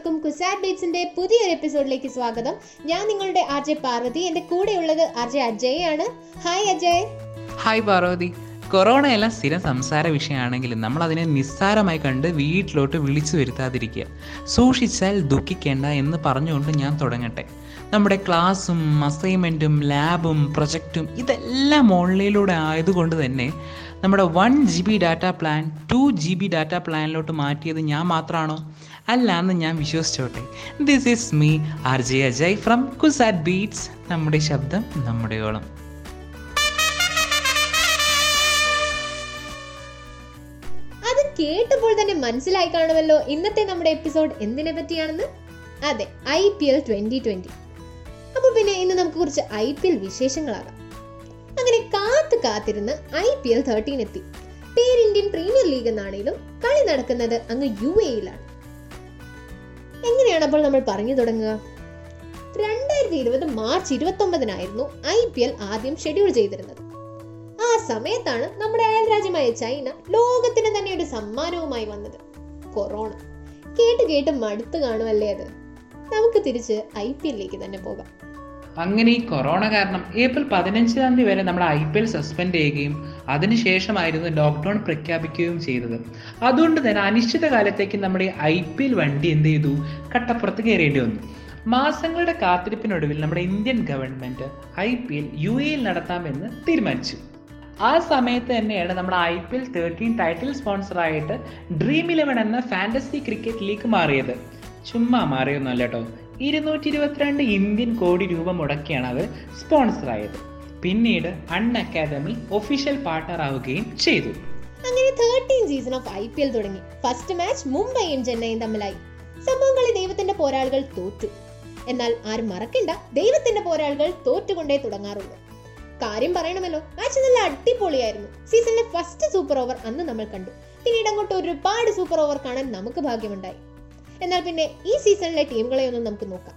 ഏവർക്കും കുസാറ്റ് ബീറ്റ്സിന്റെ പുതിയൊരു എപ്പിസോഡിലേക്ക് സ്വാഗതം. ഞാൻ നിങ്ങളുടെ ആർ ജെ പാർവതി എന്റെ കൂടെയുള്ളത് ആർ ജെ അജയ് ആണ്. Hi Ajay. Hi Parvathy. Corona എല്ലാം സ്ഥിര സംസാര വിഷയമാണെങ്കിലും നമ്മൾ അതിനെ നിസ്സാരമായി കണ്ട് വീട്ടിലോട്ട് വിളിച്ചു വരുത്താതിരിക്കുക. സൂക്ഷിച്ചാൽ ദുഃഖിക്കേണ്ട എന്ന് പറഞ്ഞുകൊണ്ട് ഞാൻ തുടങ്ങട്ടെ. നമ്മുടെ ക്ലാസ്സും അസൈൻമെന്റും ലാബും പ്രൊജക്റ്റും ഇതെല്ലാം ഓൺലൈനിലൂടെ ആയതുകൊണ്ട് തന്നെ നമ്മുടെ one G B data plan two G B data പ്ലാനിലോട്ട് മാറ്റിയത് ഞാൻ മാത്രമാണോ അല്ല എന്ന് ഞാൻ വിശ്വസിച്ചോട്ടെ. This is me R J Ajay from CUSAT beats നമ്മുടെ ശബ്ദം നമ്മുടെ ഓളം. അത് കേട്ടപ്പോൾ തന്നെ മനസ്സിലായി കാണുമല്ലോ ഇന്നത്തെ നമ്മുടെ എപ്പിസോഡ് എന്തിനെ പറ്റിയാണെന്ന്? അതെ I P L twenty twenty അപ്പൊ പിന്നെ ഇന്ന് നമുക്ക് കുറച്ച് ഐ പി എൽ വിശേഷങ്ങളാകാം. കാത്ത് കാത്തിരുന്ന് ഐ പി എൽ തേർട്ടീൻ എത്തി. പേര് ഇന്ത്യൻ പ്രീമിയർ ലീഗ് എന്നാണെങ്കിലും കളി നടക്കുന്നത് അങ്ങ് യു എയിലാണ് എങ്ങനെയാണ് അപ്പോൾ നമ്മൾ പറഞ്ഞു തുടങ്ങുക? രണ്ടായിരത്തി ഇരുപത് മാർച്ച് ഇരുപത്തി ഒമ്പതിനായിരുന്നു ഐ പി എൽ ആദ്യം ഷെഡ്യൂൾ ചെയ്തിരുന്നത്. ആ സമയത്താണ് നമ്മുടെ അയൽരാജ്യമായ ചൈന ലോകത്തിന് തന്നെ ഒരു സമ്മാനവുമായി വന്നത്. കൊറോണ. കേട്ട് കേട്ട് മടുത്തു കാണുമല്ലേ അത്? നമുക്ക് തിരിച്ച് ഐ പി എല്ലിലേക്ക് തന്നെ പോകാം. അങ്ങനെ ഈ കൊറോണ കാരണം ഏപ്രിൽ പതിനഞ്ചാം തീയതി വരെ നമ്മൾ ഐ പി എൽ സസ്പെൻഡ് ചെയ്യുകയും അതിനുശേഷമായിരുന്നു ലോക്ക്ഡൗൺ പ്രഖ്യാപിക്കുകയും ചെയ്തത്. അതുകൊണ്ട് തന്നെ അനിശ്ചിത കാലത്തേക്ക് നമ്മുടെ ഐ പി എൽ വണ്ടി എന്ത് ചെയ്തു? കട്ടപ്പുറത്ത് കയറേണ്ടി വന്നു. മാസങ്ങളുടെ കാത്തിരിപ്പിനൊടുവിൽ നമ്മുടെ Indian government I P L U എയിൽ നടത്താമെന്ന് തീരുമാനിച്ചു. ആ സമയത്ത് തന്നെയാണ് നമ്മുടെ I P L thirteen title സ്പോൺസറായിട്ട് dream Eleven എന്ന ഫാന്റസി ക്രിക്കറ്റ് ലീഗ് മാറിയത്. ചുമ്മാ മാറിയൊന്നല്ല കേട്ടോ. ഇരുന്നൂറ്റി ഇരുപത്തിരണ്ട് ഇന്ത്യൻ കോടി രൂപ മുടക്കിയാണ് അവർ സ്പോൺസറായത്. പിന്നീട് അൺ അക്കാദമി ഒഫീഷ്യൽ പാർട്ണർ ആവുകയും ചെയ്തു. അങ്ങനെ thirteen season of I P L തുടങ്ങി. ഫസ്റ്റ് മാച്ച് മുംബൈയും ചെന്നൈയും തമ്മിലായി. സംഭവം കളി ദൈവത്തിന്റെ പോരാളികൾ തോറ്റു. എന്നാൽ ആരും മറക്കണ്ട ദൈവത്തിന്റെ പോരാളികൾ തോറ്റുകൊണ്ടേ തുടങ്ങാറുള്ളൂ. കാര്യം പറയണമല്ലോ മാച്ച് നല്ല അടിപൊളിയായിരുന്നു. സീസണിലെ ഫസ്റ്റ് സൂപ്പർ ഓവർ അന്ന് നമ്മൾ കണ്ടു. പിന്നീട് അങ്ങോട്ട് ഒരുപാട് സൂപ്പർ ഓവർ കാണാൻ നമുക്ക് ഭാഗ്യമുണ്ടായി. എന്നാൽ പിന്നെ ഈ സീസണിലെ ടീമുകളെ ഒന്നും നമുക്ക് നോക്കാം.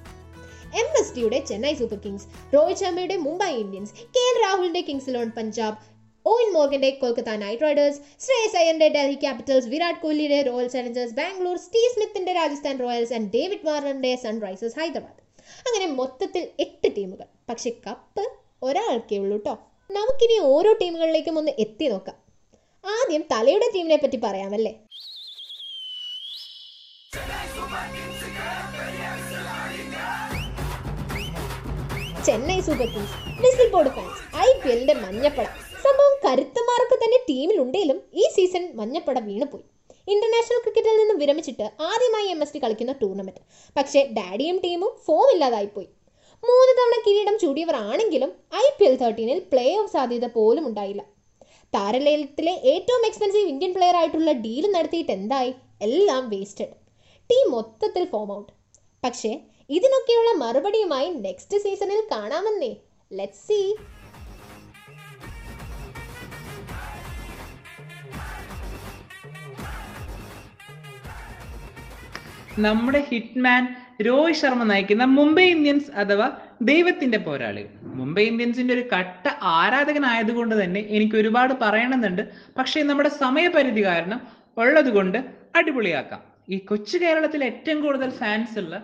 എം എസ് ടിയുടെ ചെന്നൈ സൂപ്പർ കിങ്സ് രോഹിത് ശർമ്മയുടെ മുംബൈ ഇന്ത്യൻസ് കെ എൽ രാഹുലിന്റെ കിങ്സ് ഇലവൻ പഞ്ചാബ് ഓയിൻ മോർഗന്റെ കൊൽക്കത്ത നൈറ്റ് റൈഡേഴ്സ് ശ്രേയസ് അയ്യന്റെ ഡൽഹി ക്യാപിറ്റൽസ് വിരാട് കോഹ്ലിയുടെ റോയൽ ചലഞ്ചേഴ്സ് ബാംഗ്ലൂർ സ്റ്റീവ് സ്മിത്തിന്റെ രാജസ്ഥാൻ റോയൽസ് ആൻഡ് ഡേവിഡ് വാർണറിന്റെ സൺറൈസേഴ്സ് ഹൈദരാബാദ്. അങ്ങനെ മൊത്തത്തിൽ എട്ട് ടീമുകൾ. പക്ഷെ കപ്പ് ഒരാൾക്കേ ഉള്ളൂ കേട്ടോ നമുക്കിനി ഓരോ ടീമുകളിലേക്കും ഒന്ന് എത്തി നോക്കാം. ആദ്യം തലയുടെ ടീമിനെ പറ്റി പറയാമല്ലേ? Chennai Super Kings board fans I P എല്ലിന്റെ മഞ്ഞപ്പട. സംഭവം കരുത്തന്മാരൊക്കെ തന്നെ ടീമിലുണ്ടെങ്കിലും ഈ സീസൺ മഞ്ഞപ്പട വീണുപോയി. ഇന്റർനാഷണൽ ക്രിക്കറ്റിൽ നിന്നും വിരമിച്ചിട്ട് ആദ്യമായി എം എസ് ടി കളിക്കുന്ന ടൂർണമെന്റ്. പക്ഷേ ഡാഡിയും ടീമും ഫോം ഇല്ലാതായിപ്പോയി. മൂന്ന് തവണ കിരീടം ചൂടിയവർ ആണെങ്കിലും ഐ പി എൽ തേർട്ടീനിൽ പ്ലേ ഓഫ് സാധ്യത പോലും ഉണ്ടായില്ല. താരലേലത്തിലെ ഏറ്റവും എക്സ്പെൻസീവ് ഇന്ത്യൻ പ്ലെയർ ആയിട്ടുള്ള ഡീൽ നടത്തിയിട്ട് എന്തായി? എല്ലാം വേസ്റ്റഡ് ടീം മൊത്തത്തിൽ ഫോം ഔട്ട് പക്ഷേ ഇതിനൊക്കെയുള്ള മറുപടിയുമായി നെക്സ്റ്റ് സീസണിൽ കാണാമെന്നേ. ലെറ്റ് സി നമ്മുടെ ഹിറ്റ്മാൻ രോഹിത് ശർമ്മ നയിക്കുന്ന മുംബൈ ഇന്ത്യൻസ് അഥവാ ദൈവത്തിന്റെ പോരാളികൾ മുംബൈ ഇന്ത്യൻസിന്റെ ഒരു കട്ട ആരാധകനായതുകൊണ്ട് തന്നെ എനിക്ക് ഒരുപാട് പറയണമെന്നുണ്ട്. പക്ഷേ നമ്മുടെ സമയപരിധി കാരണം ഉള്ളത് കൊണ്ട് അടിപൊളിയാക്കാം. ഈ കൊച്ചു കേരളത്തിൽ ഏറ്റവും കൂടുതൽ ഫാൻസ് ഉള്ള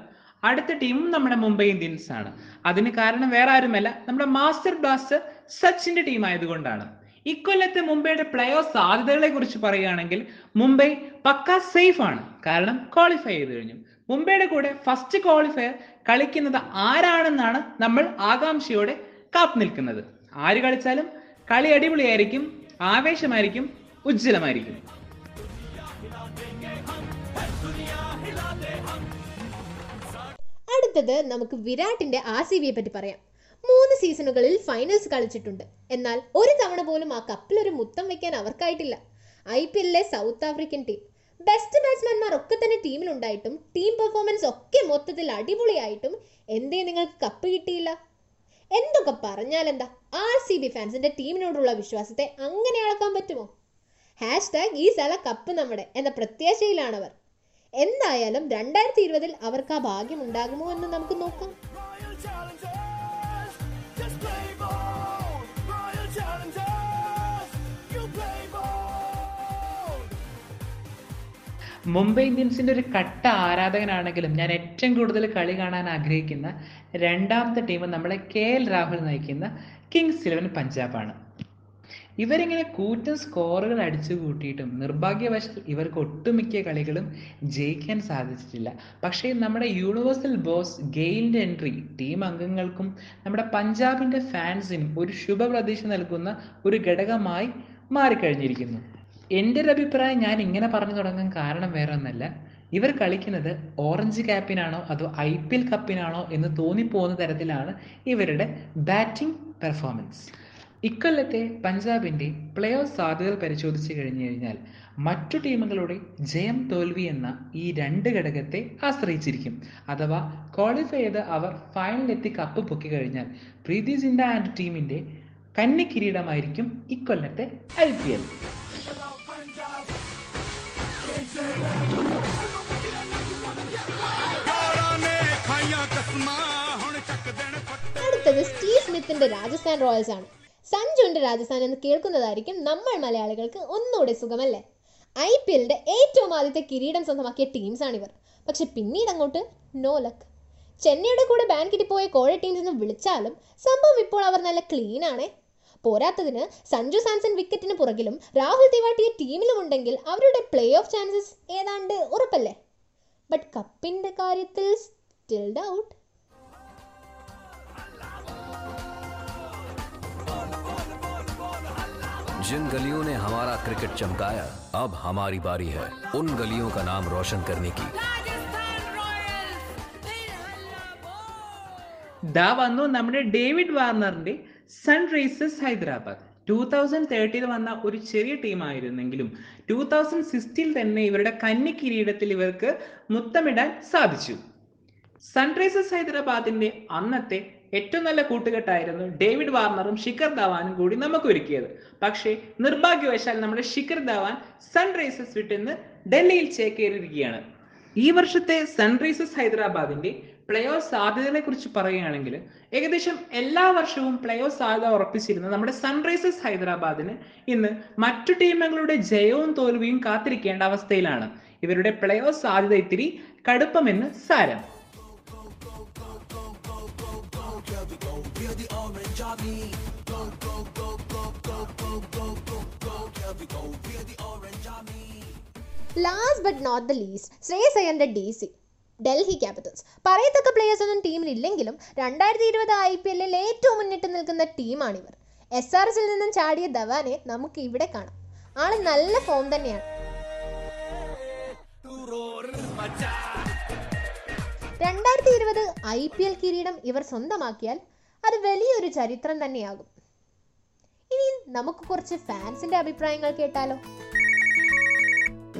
അടുത്ത ടീമും നമ്മുടെ മുംബൈ ഇന്ത്യൻസ് ആണ്. അതിന് കാരണം വേറെ ആരുമല്ല നമ്മുടെ മാസ്റ്റർ ബ്ലാസ്റ്റർ സച്ചിന്റെ ടീം ആയതുകൊണ്ടാണ്. ഇക്കൊല്ലത്തെ മുംബൈയുടെ പ്ലേ ഓഫ് സാധ്യതകളെ കുറിച്ച് പറയുകയാണെങ്കിൽ മുംബൈ പക്ക സേഫ് ആണ്. കാരണം ക്വാളിഫൈ ചെയ്ത് കഴിഞ്ഞു. മുംബൈയുടെ കൂടെ ഫസ്റ്റ് ക്വാളിഫയർ കളിക്കുന്നത് ആരാണെന്നാണ് നമ്മൾ ആകാംക്ഷയോടെ കാത്തു നിൽക്കുന്നത്. ആര് കളിച്ചാലും കളി അടിപൊളിയായിരിക്കും ആവേശമായിരിക്കും ഉജ്ജ്വലമായിരിക്കും. അടുത്തത് നമുക്ക് വിരാട്ടിന്റെ ആർ സി ബിയെ പറ്റി പറയാം. മൂന്ന് സീസണുകളിൽ ഫൈനൽസ് കളിച്ചിട്ടുണ്ട്. എന്നാൽ ഒരു തവണ പോലും ആ കപ്പിൽ ഒരു മുത്തം വെക്കാൻ അവർക്കായിട്ടില്ല. ഐ പി എല്ലിലെ സൗത്ത് ആഫ്രിക്കൻ ടീം ബെസ്റ്റ് ബാറ്റ്സ്മാൻമാർ ഒക്കെ തന്നെ ടീമിലുണ്ടായിട്ടും ടീം പെർഫോമൻസ് ഒക്കെ മൊത്തത്തിൽ അടിപൊളിയായിട്ടും എന്തേ നിങ്ങൾക്ക് കപ്പ് കിട്ടിയില്ല? എന്തൊക്കെ പറഞ്ഞാൽ എന്താ ആർ സി ബി ഫാൻസിന്റെ ടീമിനോടുള്ള വിശ്വാസത്തെ അങ്ങനെ അളക്കാൻ പറ്റുമോ? ഹാഷ് ടാഗ് ഈ സ്ഥല കപ്പ് നമ്മുടെ എന്ന പ്രത്യാശയിലാണവർ. എന്തായാലും രണ്ടായിരത്തി ഇരുപതിൽ അവർക്ക് ആ ഭാഗ്യം ഉണ്ടാകുമോ എന്ന് നമുക്ക് നോക്കാം Royal Challengers, just play ball. Royal Challengers, you play ball. Mumbai ഇന്ത്യൻസിന്റെ ഒരു കട്ട ആരാധകനാണെങ്കിലും ഞാൻ ഏറ്റവും കൂടുതൽ കളി കാണാൻ ആഗ്രഹിക്കുന്ന രണ്ടാമത്തെ ടീം നമ്മളെ കെ എൽ രാഹുൽ നയിക്കുന്ന കിങ്സ് ഇലവൻ പഞ്ചാബാണ് ഇവരിങ്ങനെ കൂറ്റൻ സ്കോറുകൾ അടിച്ചു കൂട്ടിയിട്ടും നിർഭാഗ്യവശാൽ ഇവർക്ക് ഒട്ടുമിക്ക കളികളും ജയിക്കാൻ സാധിച്ചിട്ടില്ല. പക്ഷേ നമ്മുടെ യൂണിവേഴ്സൽ ബോസ് ഗെയിലിന്റെ എൻട്രി ടീം അംഗങ്ങൾക്കും നമ്മുടെ പഞ്ചാബിന്റെ ഫാൻസിനും ഒരു ശുഭപ്രതീക്ഷ നൽകുന്ന ഒരു ഘടകമായി മാറിക്കഴിഞ്ഞിരിക്കുന്നു. എന്റെ ഒരു അഭിപ്രായം ഞാൻ ഇങ്ങനെ പറഞ്ഞു തുടങ്ങാൻ കാരണം വേറെ ഒന്നല്ല. ഇവർ കളിക്കുന്നത് ഓറഞ്ച് ക്യാപ്പിനാണോ അതോ ഐ പി എൽ കപ്പിനാണോ എന്ന് തോന്നിപ്പോകുന്ന തരത്തിലാണ് ഇവരുടെ ബാറ്റിംഗ് പെർഫോമൻസ് ഇക്കൊല്ലത്തെ പഞ്ചാബിന്റെ പ്ലേ ഓഫ് സാധ്യതകൾ പരിശോധിച്ച് കഴിഞ്ഞു കഴിഞ്ഞാൽ മറ്റു ടീമുകളുടെ ജയം തോൽവി എന്ന ഈ രണ്ട് ഘടകത്തെ ആശ്രയിച്ചിരിക്കും. അഥവാ ക്വാളിഫൈ ചെയ്ത് അവർ ഫൈനലിലെത്തി കപ്പ് പൊക്കി കഴിഞ്ഞാൽ പ്രീതി സിന്ധ ആൻഡ് ടീമിന്റെ കന്നി കിരീടമായിരിക്കും ഇക്കൊല്ലത്തെ ഐ പി എൽ. അടുത്തത് സ്റ്റീവ് സ്മിത്തിന്റെ രാജസ്ഥാൻ റോയൽസ് ആണ് സഞ്ജുവിന്റെ രാജസ്ഥാൻ എന്ന് കേൾക്കുന്നതായിരിക്കും നമ്മൾ മലയാളികൾക്ക് ഒന്നുകൂടെ സുഖമല്ലേ? ഐ പി എല്ലിന്റെ ഏറ്റവും ആദ്യത്തെ കിരീടം സ്വന്തമാക്കിയ ടീംസ് ആണിവർ പക്ഷെ പിന്നീട് അങ്ങോട്ട് നോ ലക്ക് ചെന്നൈയുടെ കൂടെ ബാൻ കിട്ടിപ്പോയ കോഴ ടീംസ് എന്ന് വിളിച്ചാലും സംഭവം ഇപ്പോൾ അവർ നല്ല ക്ലീൻ ആണേ. പോരാത്തതിന് സഞ്ജു സാംസൺ വിക്കറ്റിന് പുറകിലും രാഹുൽ തിവാട്ടിയെ ടീമിലും ഉണ്ടെങ്കിൽ അവരുടെ പ്ലേ ഓഫ് ചാൻസസ് ഏതാണ്ട് ഉറപ്പല്ലേ? ബട്ട് കപ്പിന്റെ കാര്യത്തിൽ സ്റ്റിൽ ഡൗട്ട് जिन गलियों ने हमारा क्रिकेट चमकाया अब हमारी बारी है उन गलियों का नाम रोशन करने की ദാ വന്നു നമ്മുടെ ഡേവിഡ് വാർണറിന്റെ സൺറൈസേഴ്സ് ഹൈദരാബാദ് ടൂ തൗസൻഡ് തേർട്ടിയിൽ വന്ന ഒരു ചെറിയ ടീമായിരുന്നെങ്കിലും ടൂ തൗസൻഡ് സിക്സ്റ്റിയിൽ തന്നെ ഇവരുടെ കന്നി കിരീടത്തിൽ ഇവർക്ക് മുത്തമിടാൻ സാധിച്ചു സൺറൈസേഴ്സ് ഹൈദരാബാദിന്റെ അന്നത്തെ ഏറ്റവും നല്ല കൂട്ടുകെട്ടായിരുന്നു ഡേവിഡ് വാർണറും ശിഖർ ധവാനും കൂടി നമുക്ക് ഒരുക്കിയത് പക്ഷേ നിർഭാഗ്യവശാൽ നമ്മുടെ ശിഖർ ധവാൻ സൺറൈസേഴ്സ് വിട്ടെന്ന് ഡൽഹിയിൽ ചേക്കേറിയിരിക്കുകയാണ്. ഈ വർഷത്തെ സൺറൈസേഴ്സ് ഹൈദരാബാദിന്റെ പ്ലേ ഓഫ് സാധ്യതകളെ കുറിച്ച് പറയുകയാണെങ്കിൽ ഏകദേശം എല്ലാ വർഷവും പ്ലേ ഓഫ് സാധ്യത ഉറപ്പിച്ചിരുന്ന നമ്മുടെ സൺറൈസേഴ്സ് ഹൈദരാബാദിന് ഇന്ന് മറ്റു ടീമുകളുടെ ജയവും തോൽവിയും കാത്തിരിക്കേണ്ട അവസ്ഥയിലാണ്. ഇവരുടെ പ്ലേ ഓഫ് സാധ്യത ഇത്തിരി കടുപ്പമെന്ന് സാരം. Last but not the least Shreyas അയ്യന്റെ D C Delhi Capitals പറയത്തക്ക പ്ലേയേഴ്സ് ഒന്നും ടീമിലില്ലെങ്കിലും രണ്ടായിരത്തി ഇരുപത് ഐ പി എല്ലിൽ ഏറ്റവും മുന്നിട്ട് നിൽക്കുന്ന ടീമാണിവർ എസ് ആർ എസിൽ നിന്നും ചാടിയ ധവാനെ നമുക്ക് ഇവിടെ കാണാം. ആൾ നല്ല ഫോം തന്നെയാണ്. രണ്ടായിരത്തി ഇരുപത് ഐ പി എൽ കിരീടം ഇവർ സ്വന്തമാക്കിയാൽ അത് വലിയൊരു ചരിത്രം തന്നെയാകും. ഇനി നമുക്ക് കുറച്ച് ഫാൻസിന്റെ അഭിപ്രായങ്ങൾ കേട്ടാലോ?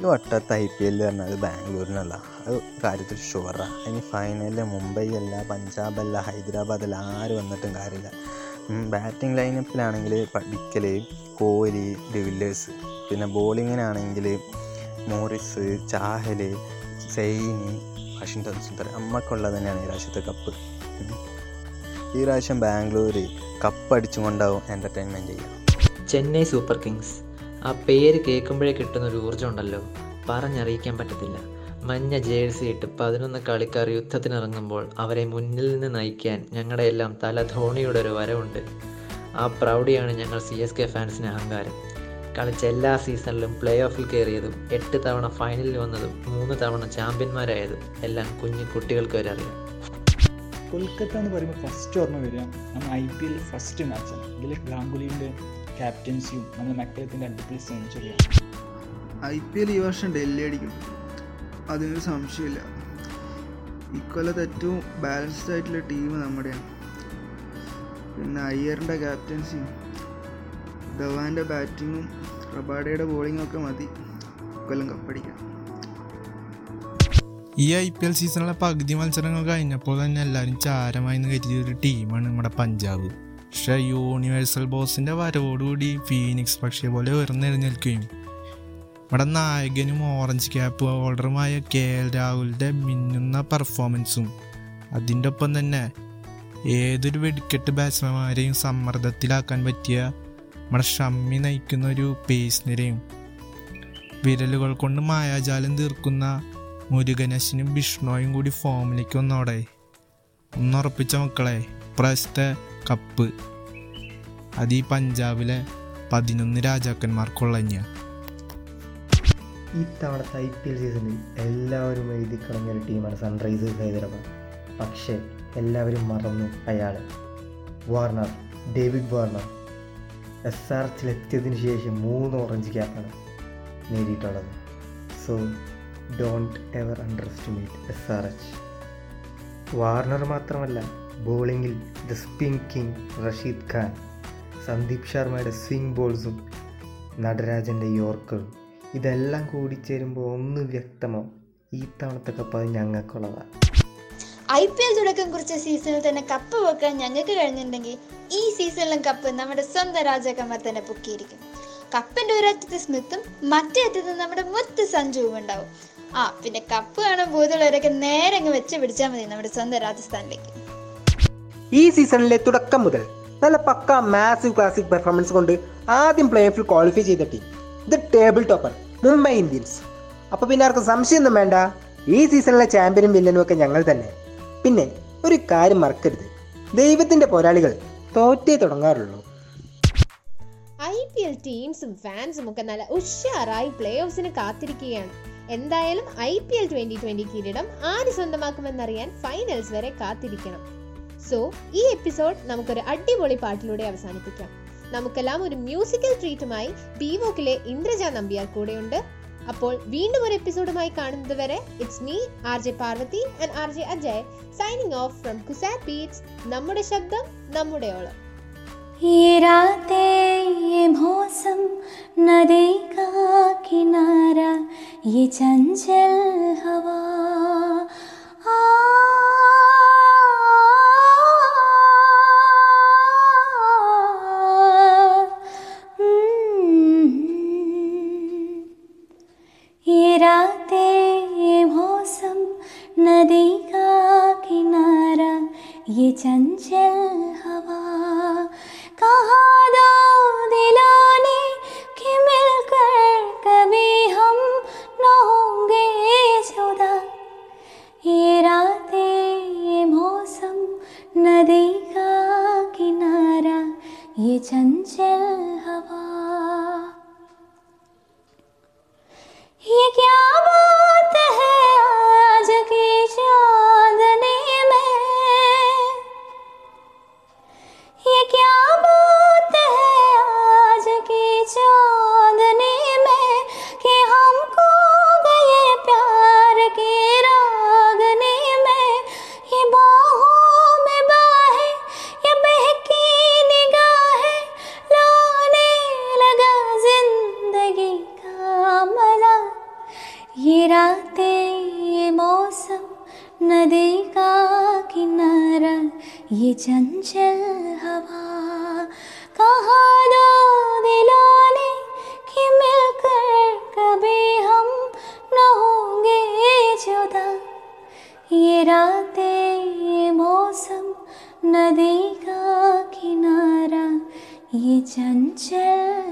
വട്ടത്തെ ഐ പി എല്ലിൽ പറഞ്ഞത് ബാംഗ്ലൂരിനല്ല. അത് കാര്യത്തിൽ ഷുവറാ. ഇനി ഫൈനലിൽ മുംബൈ അല്ല പഞ്ചാബ് അല്ല ഹൈദരാബാദ് അല്ല ആര് വന്നിട്ടും കാര്യമില്ല. ബാറ്റിംഗ് ലൈനപ്പിലാണെങ്കിൽ പഠിക്കൽ കോഹ്ലി ഡിവില്ലേഴ്സ് പിന്നെ ബോളിങ്ങിനാണെങ്കിൽ മോറിസ് ചാഹൽ സൈനി വാഷിങ്ടൺ സുന്ദർ അമ്മക്കുള്ളത് തന്നെയാണ് ഈ പ്രാവശ്യത്തെ കപ്പ്. ഈ പ്രാവശ്യം ബാംഗ്ലൂർ കപ്പ് അടിച്ചുകൊണ്ടാവും എന്റർടൈൻമെന്റ് ചെയ്യുക. ചെന്നൈ സൂപ്പർ കിങ്സ് ആ പേര് കേൾക്കുമ്പോഴേ കിട്ടുന്ന ഒരു ഊർജം ഉണ്ടല്ലോ. പറഞ്ഞറിയിക്കാൻ പറ്റത്തില്ല. മഞ്ഞ ജേഴ്സി ഇട്ട് പതിനൊന്ന് കളിക്കാർ യുദ്ധത്തിനിറങ്ങുമ്പോൾ അവരെ മുന്നിൽ നിന്ന് നയിക്കാൻ ഞങ്ങളുടെ എല്ലാം തല ധോണിയുടെ ഒരു വരവുണ്ട്. ആ പ്രൗഢിയാണ് ഞങ്ങൾ സി എസ് കെ ഫാൻസിന് അഹങ്കാരം. കളിച്ച എല്ലാ സീസണിലും പ്ലേ ഓഫിൽ കയറിയതും എട്ട് തവണ ഫൈനലിൽ വന്നതും മൂന്ന് തവണ ചാമ്പ്യന്മാരായതും എല്ലാം കുഞ്ഞു കുട്ടികൾക്ക് വരെ അറിയാം. കൊൽക്കത്ത എന്ന് പറയുമ്പോൾ ഫസ്റ്റ് ഓർമ്മ വരിക. നമ്മൾ ഐ പി എൽ ഫസ്റ്റ് മാച്ചാണ് ഇതിൽ ഗാംഗുലിന്റെ ക്യാപ്റ്റൻസിയും നമ്മൾ മക്കളത്തിന്റെ അടിപൊളി സെഞ്ചുറിയാണ് ഐ പി എൽ ഈ വർഷം ഡൽഹി അടിക്കും. അതിനൊരു സംശയമില്ല. ഇക്കൊല്ലത്തെ ഏറ്റവും ബാലൻസ്ഡ് ആയിട്ടുള്ള ടീം നമ്മുടെയാണ്. പിന്നെ അയ്യറിന്റെ ക്യാപ്റ്റൻസിയും ധവാന്റെ ബാറ്റിങ്ങും റബാഡയുടെ ബോളിങ്ങും ഒക്കെ മതി. കൊല്ലം കപ്പടിക്കാം ഈ ഐ പി എൽ സീസണിലെ പകുതി മത്സരങ്ങൾ കഴിഞ്ഞപ്പോൾ തന്നെ എല്ലാവരും ചാരമായി കരുതിയ ഒരു ടീമാണ് നമ്മുടെ പഞ്ചാബ്. പക്ഷേ യൂണിവേഴ്സൽ ബോസിന്റെ വരവോടുകൂടി ഫീനിക്സ് പക്ഷേ പോലെ ഉയർന്നെഴുന്നേൽക്കുകയും നമ്മുടെ നായകനും ഓറഞ്ച് ക്യാപ്പ് ഹോൾഡറുമായ കെ എൽ രാഹുലിന്റെ മിന്നുന്ന പെർഫോമൻസും അതിന്റെ ഒപ്പം തന്നെ ഏതൊരു വെടിക്കെട്ട് ബാറ്റ്സ്മാൻമാരെയും സമ്മർദ്ദത്തിലാക്കാൻ പറ്റിയ നമ്മുടെ ഷമ്മി നയിക്കുന്ന ഒരു പേസ് നിരയും വിരലുകൾ കൊണ്ട് മായാജാലം തീർക്കുന്ന മുരുകനശിനും വിഷ്ണുവും കൂടി ഫോമിലേക്ക് വന്നോടെ. ഒന്നുറപ്പിച്ച മക്കളെ ഇപ്രാവശ്യത്തെ കപ്പ്. അത് ഈ പഞ്ചാബിലെ പതിനൊന്ന് രാജാക്കന്മാർക്കുള്ളഞ്ഞ ഇത്തവണത്തെ ഐ പി എൽ സീസണിൽ എല്ലാവരും എഴുതി കളഞ്ഞൊരു ടീമാണ് സൺറൈസേഴ്സ് ഹൈദരാബാദ്. പക്ഷേ എല്ലാവരും മറന്നു അയാൾ Warner David Warner S R എത്തിയതിന് ശേഷം മൂന്ന് ഓറഞ്ച് ക്യാപ്പാണ് നേടിയിട്ടുള്ളത്. So don't ever underestimate S R H Warner മാത്രമല്ല ബോളിങ്ങിൽ the spin king Rashid Khan Sandeep ശർമ്മയുടെ സ്വിംഗ് ബോൾസും നടരാജന്റെ യോർക്കറും ഇതെല്ലാം കൂടി ചേരുമ്പോൾ ഒന്ന് വ്യക്തമോ ഈ തവണത്തെ കപ്പ് അത് ഞങ്ങൾക്കുള്ളതാണ്. ഐ പി എൽ തുടക്കം കുറിച്ച സീസണിൽ തന്നെ കപ്പ് വെക്കാൻ ഞങ്ങൾക്ക് കഴിഞ്ഞിട്ടുണ്ടെങ്കിൽ ഈ സീസണിലും കപ്പ് നമ്മുടെ സ്വന്തം രാജാക്കന്മാർ തന്നെ പൊക്കിയിരിക്കും. കപ്പിന്റെ ഒരറ്റത്ത് സ്മിത്തും മറ്റേ അറ്റത്ത് നമ്മുടെ മുത്ത് സഞ്ജുവും ഉണ്ടാവും. ആ പിന്നെ കപ്പ് കാണാൻ പോയതുള്ളവരൊക്കെ നേരെ അങ്ങ് വെച്ച് പിടിച്ചാൽ മതി നമ്മുടെ സ്വന്തം രാജസ്ഥാനിലേക്ക്. ഈ സീസണിലെ തുടക്കം മുതൽ നല്ല പക്ക മാസീവ് ക്ലാസിക് പെർഫോമൻസ് കൊണ്ട് ആദ്യം പ്ലേ ഓഫിൽ ക്വാളിഫൈ ചെയ്ത team the table topper Mumbai Indians അപ്പോൾ പിന്നെ ആർക്കും സംശയമൊന്നും വേണ്ട. ഈ സീസണിലെ ചാമ്പ്യനും വില്ലനും ഒക്കെ ഞങ്ങൾ തന്നെ. പിന്നെ ഒരു കാര്യം മറക്കരുത്. ദൈവത്തിന്റെ പോരാളികൾ തോറ്റേ തുടങ്ങാറുള്ളൂ. ഐ പി എൽ ടീംസും ഫാൻസും ഒക്കെ നല്ല ഉഷാറായി പ്ലേ ഓഫ്സിന് കാത്തിരിക്കുകയാണ്. എന്തായാലും I P L twenty twenty കിരീടം ആര് സ്വന്തമാക്കുമെന്നറിയാൻ ഫൈനൽസ് വരെ കാത്തിരിക്കണം. സോ ഈ എപ്പിസോഡ് നമുക്കൊരു അടിപൊളി പാട്ടിലൂടെ അവസാനിപ്പിക്കാം. നമുക്കെല്ലാം ഒരു മ്യൂസിക്കൽ ട്രീറ്റുമായി ബീവോക്കിലെ ഇന്ദ്രജ നമ്പ്യാർ കൂടെയുണ്ട്. അപ്പോൾ വീണ്ടും ഒരു എപ്പിസോഡുമായി കാണുന്നത് വരെ it's me R J Parvathy and R J Ajay signing off from CUSAT beats നമ്മുടെ ശബ്ദം നമ്മുടെ ഓളം ये रातें ये मौसम नदी का किनारा ये चंचल हवा आ, 一天天 मौसम, नदी का किनारा, ये चंचल हवा। कहा दो दिलों ने कि मिलकर कभी हम न होंगे जुदा। ये रातें, ये मौसम, नदी का किनारा, ये चंचल